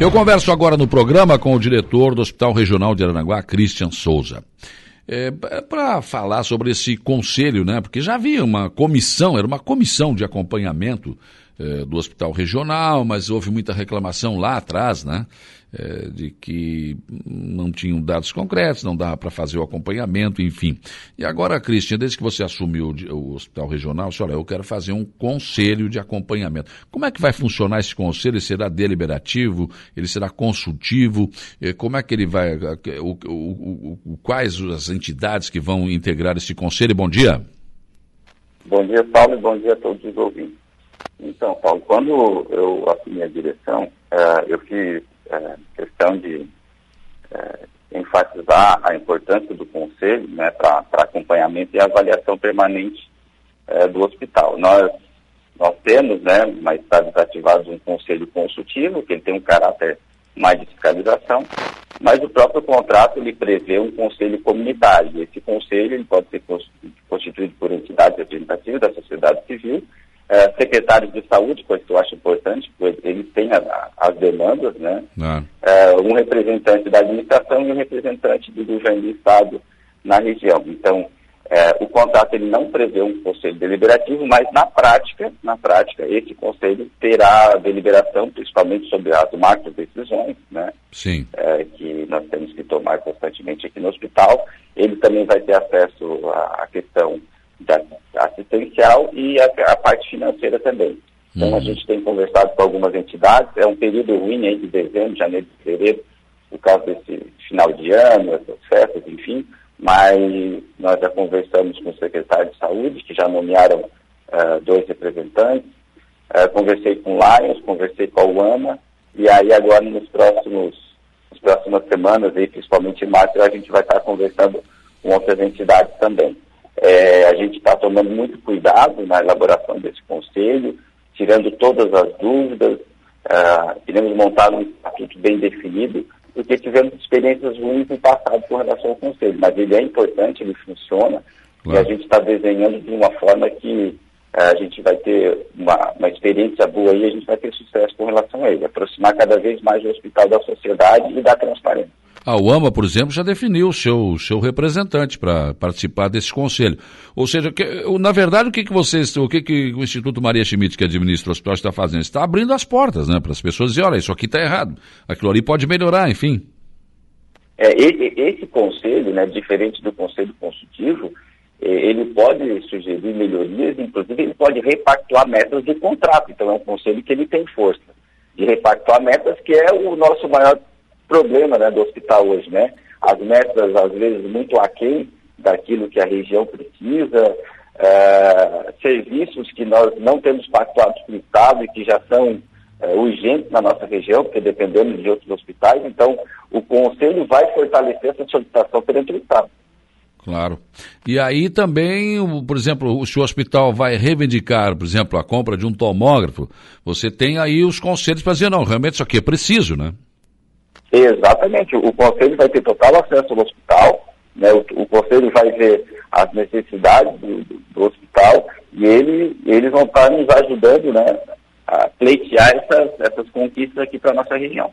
Eu converso agora no programa com o diretor do Hospital Regional de Aranaguá, Christian Souza. É, para falar sobre esse conselho, né? Porque já havia uma comissão, era uma comissão de acompanhamento é, do Hospital Regional, mas houve muita reclamação lá atrás, né? É, de que não tinham dados concretos, não dava para fazer o acompanhamento, enfim. E agora, Cristian, desde que você assumiu o Hospital Regional, senhora, eu quero fazer um conselho de acompanhamento. Como é que vai funcionar esse conselho? Ele será deliberativo? Ele será consultivo? Como é que ele vai. O, o, o, quais as entidades que vão integrar esse conselho? Bom dia. Bom dia, Paulo, e bom dia a todos os ouvintes. Então, Paulo, quando eu assumi a direção, eu fiz uh, questão de uh, enfatizar a importância do conselho né, para acompanhamento e avaliação permanente do hospital. Nós, nós temos, né, mas está desativado um conselho consultivo, que ele tem um caráter mais de fiscalização, mas o próprio contrato ele prevê um conselho comunitário. Esse conselho ele pode ser constituído por entidades representativas da sociedade civil é, secretários de saúde, coisa que eu acho importante, porque eles têm a, a, as demandas, né? Ah. Um representante da administração e um representante do governo do Estado na região. Então, o contrato ele não prevê um conselho deliberativo, mas na prática, na prática, esse conselho terá deliberação, principalmente sobre as macro decisões, né? Sim. É, que nós temos que tomar constantemente aqui no hospital. Ele também vai ter acesso à, questão assistencial e a, a parte financeira também. Então uhum. a gente tem conversado com algumas entidades, é um período ruim aí de dezembro, janeiro, fevereiro, por causa desse final de ano, essas festas, enfim, mas nós já conversamos com o secretário de saúde, que já nomearam uh, dois representantes, uh, conversei com o Lions, conversei com a UAMA, e aí agora nos próximos, nas próximas semanas, aí, principalmente em março, a gente vai estar conversando com outras entidades também. É, a gente está tomando muito cuidado na elaboração desse conselho, tirando todas as dúvidas, uh, queremos montar um estatuto bem definido, porque tivemos experiências ruins no passado com relação ao conselho, mas ele é importante, ele funciona, claro. e a gente está desenhando de uma forma que uh, a gente vai ter uma, uma experiência boa e a gente vai ter sucesso com relação a ele, aproximar cada vez mais o hospital da sociedade e da transparência. A UAMA, por exemplo, já definiu o seu, seu representante para participar desse conselho. Ou seja, que, na verdade, o que, que vocês, o que, que o Instituto Maria Schmidt, que administra o hospital, está fazendo? Está abrindo as portas né, para as pessoas dizerem, olha, isso aqui está errado, aquilo ali pode melhorar, enfim. É, esse, conselho, né, diferente do conselho consultivo, é, ele pode sugerir melhorias, inclusive ele pode repactuar metas do contrato. Então é um conselho que ele tem força de repactuar metas, que é o nosso maior problema né, do hospital hoje, né? As metas, às vezes, muito aquém daquilo que a região precisa, é, serviços que nós não temos pactuados com o Estado e que já são é, urgentes na nossa região, porque dependemos de outros hospitais, então o Conselho vai fortalecer essa solicitação perante o Estado. Claro. E aí também, por exemplo, se o hospital vai reivindicar, por exemplo, a compra de um tomógrafo, você tem aí os conselhos para dizer, não, realmente isso aqui é preciso, né? Exatamente. O conselho vai ter total acesso ao hospital, né? o, o conselho vai ver as necessidades do, do, hospital e ele, eles vão estar nos ajudando né, a pleitear essas, essas conquistas aqui para a nossa região.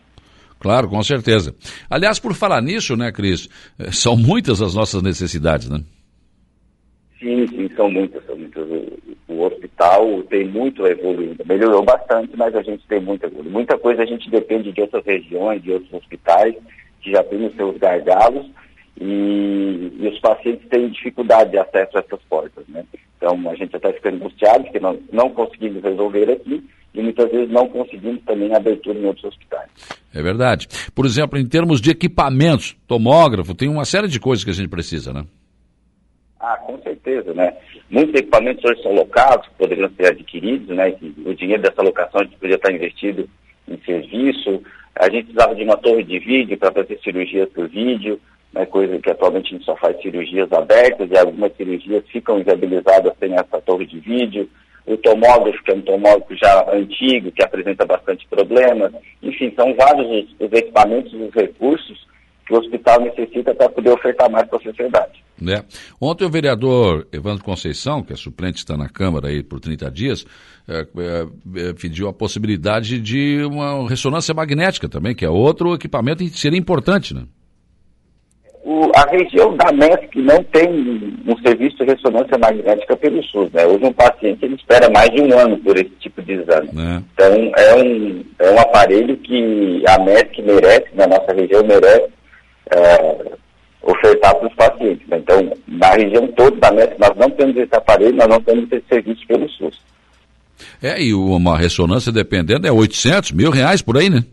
Claro, com certeza. Aliás, por falar nisso, né, Cris, eh, são muitas as nossas necessidades, né? Sim, sim, são muitas, são muitas. Tem muito evoluído, melhorou bastante, mas a gente tem muito evoluído. Muita coisa a gente depende de outras regiões, de outros hospitais, que já têm os seus gargalos, e, e, os pacientes têm dificuldade de acesso a essas portas, né? Então a gente até fica angustiado porque nós não conseguimos resolver aqui e muitas vezes não conseguimos também abertura em outros hospitais. É verdade. Por exemplo, em termos de equipamentos, tomógrafo, tem uma série de coisas que a gente precisa, né? Ah, com certeza, né? Muitos equipamentos hoje são locados, poderiam ser adquiridos, né? o dinheiro dessa locação podia estar investido em serviço. A gente precisava de uma torre de vídeo para fazer cirurgias por vídeo, né? coisa que atualmente a gente só faz cirurgias abertas e algumas cirurgias ficam inviabilizadas sem essa torre de vídeo. O tomógrafo, que é um tomógrafo já antigo, que apresenta bastante problemas. Enfim, são vários os, os equipamentos, os recursos que o hospital necessita para poder ofertar mais para a sociedade. Né? Ontem o vereador Evandro Conceição, que é suplente, está na Câmara aí por 30 dias, é, é, é, pediu a possibilidade de uma ressonância magnética também, que é outro equipamento que seria importante, né? O, a região da MESC não tem um serviço de ressonância magnética pelo SUS. Né? Hoje um paciente ele espera mais de um ano por esse tipo de exame. É. Então é um, é um aparelho que a MESC merece, na nossa região merece é, ofertar para os pacientes. Né? Então, na região toda da MESC nós não temos esse aparelho, nós não temos esse serviço pelo SUS. É, e uma ressonância dependendo é 800, mil reais por aí, né?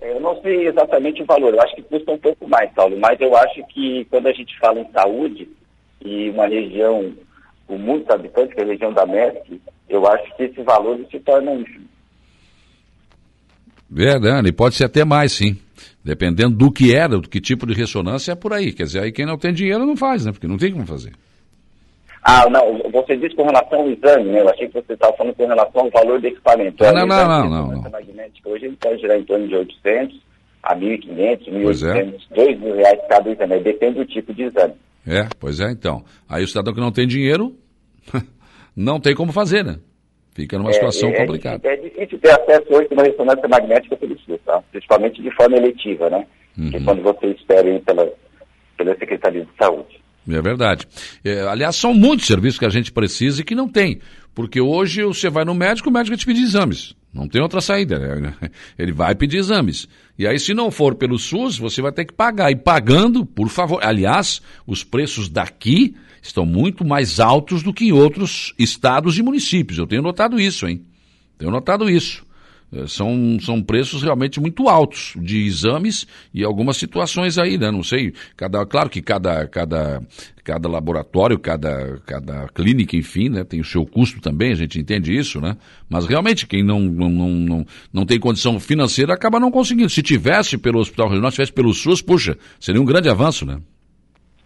Eu não sei exatamente o valor, eu acho que custa um pouco mais, Paulo, mas eu acho que quando a gente fala em saúde e uma região com muitos habitantes, que é a região da MESC, eu acho que esse valor se torna um. Verdade, pode ser até mais, sim. Dependendo do que era, do que tipo de ressonância, é por aí. Quer dizer, aí quem não tem dinheiro não faz, né? Porque não tem como fazer. Ah, não, você disse com relação ao exame, né? Eu achei que você estava falando com relação ao valor do equipamento. Ah, não, não, não, não, não. Magnética, hoje ele pode girar em torno de 800 a 1.500, 1.800, é. 2 mil reais cada exame. Depende do tipo de exame. É, pois é, então. Aí o cidadão que não tem dinheiro, não tem como fazer, né? Fica numa é, situação é, complicada. É, difícil ter acesso hoje a uma ressonância magnética pelo SUS, tá? Principalmente de forma eletiva, né? Uhum. Que quando você espera pela, pela Secretaria de Saúde. É verdade. É, aliás, são muitos serviços que a gente precisa e que não tem. Porque hoje você vai no médico, o médico vai te pedir exames. Não tem outra saída. Né? Ele vai pedir exames. E aí, se não for pelo SUS, você vai ter que pagar. E pagando, por favor. Aliás, os preços daqui estão muito mais altos do que em outros estados e municípios. Eu tenho notado isso, hein? Tenho notado isso. É, são, são preços realmente muito altos de exames e algumas situações aí, né? Não sei, cada, claro que cada, cada, cada laboratório, cada, cada clínica, enfim, né? Tem o seu custo também, a gente entende isso, né? Mas realmente quem não, não, não, não, não tem condição financeira acaba não conseguindo. Se tivesse pelo Hospital Regional, se tivesse pelo SUS, puxa, seria um grande avanço, né?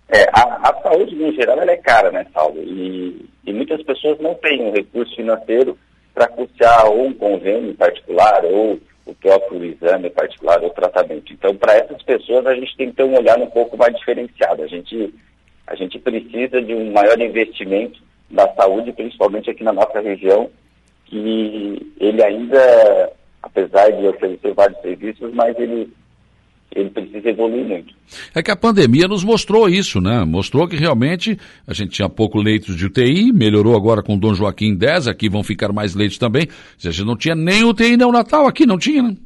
É, a, a saúde, em geral, ela é cara, né, Saulo? E, e muitas pessoas não têm um recurso financeiro para custear ou um convênio particular ou o próprio exame particular ou tratamento. Então, para essas pessoas, a gente tem que ter um olhar um pouco mais diferenciado. A gente, a gente precisa de um maior investimento na saúde, principalmente aqui na nossa região, que ele ainda, apesar de oferecer vários serviços, mas ele ele precisa evoluir muito. É que a pandemia nos mostrou isso, né? Mostrou que realmente a gente tinha pouco leitos de UTI, melhorou agora com o Dom Joaquim 10, aqui vão ficar mais leitos também. A gente não tinha nem UTI neonatal aqui, não tinha, né?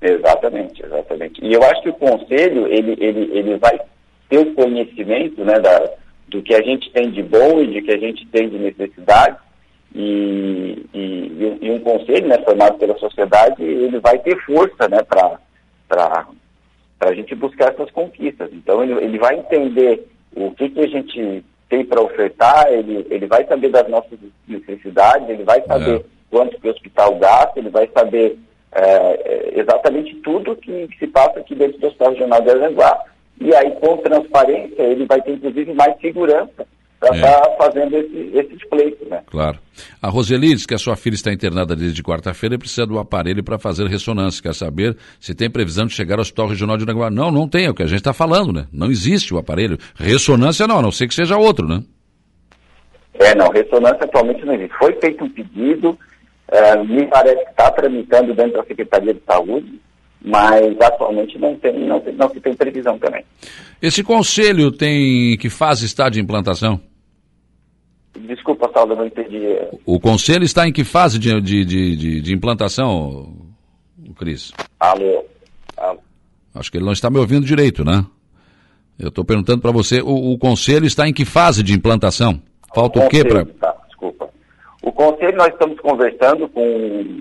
Exatamente, exatamente. E eu acho que o conselho, ele, ele, ele vai ter o conhecimento né, da, do que a gente tem de bom e de que a gente tem de necessidade, e, e, e um conselho né, formado pela sociedade, ele vai ter força né, para para a gente buscar essas conquistas. Então, ele, ele vai entender o que, que a gente tem para ofertar, ele, ele vai saber das nossas necessidades, ele vai saber é. quanto que o hospital gasta, ele vai saber é, é exatamente tudo que, que, se passa aqui dentro do Hospital Regional de Aranguá. E aí, com transparência, ele vai ter, inclusive, mais segurança para estar é. tá fazendo esse, pleitos, né? Claro. A Roseli diz que a sua filha está internada desde quarta-feira e precisa do aparelho para fazer ressonância. Quer saber se tem previsão de chegar ao Hospital Regional de Aranguá? Não, não tem, é o que a gente está falando, né? Não existe o aparelho. Ressonância não, a não ser que seja outro, né? É, não, ressonância atualmente não existe. Foi feito um pedido, é, me parece que está tramitando dentro da Secretaria de Saúde, mas atualmente não tem, não, tem, não se tem previsão também. Esse conselho tem que fase está de implantação? Desculpa, Saulo, não entendi. O conselho está em que fase de, de, de, de implantação, Cris? Alô. Alô. Acho que ele não está me ouvindo direito, né? Eu estou perguntando para você, o, o, conselho está em que fase de implantação? Falta o, o quê para... Tá, desculpa. O conselho nós estamos conversando com,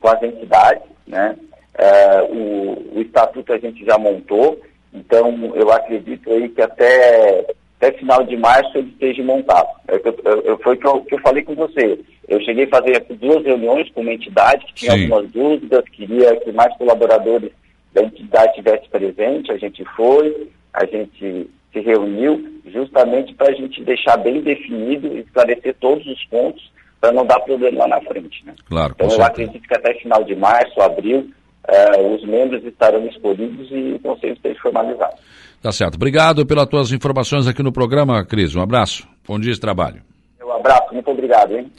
com as entidades, né? É, o, o estatuto a gente já montou, então eu acredito aí que até até final de março ele esteja montado. É, eu, eu, eu, foi o que eu, que eu falei com você. Eu cheguei a fazer duas reuniões com uma entidade que tinha Sim. algumas dúvidas, queria que mais colaboradores da entidade estivessem presentes, a gente foi, a gente se reuniu justamente para a gente deixar bem definido e esclarecer todos os pontos para não dar problema lá na frente. Né? Claro, então eu certeza. acredito que até final de março, abril, uh, os membros estarão escolhidos e o conselho esteja formalizado. Tá certo. Obrigado pelas tuas informações aqui no programa, Cris. Um abraço. Bom dia de trabalho. Um abraço, muito obrigado, hein?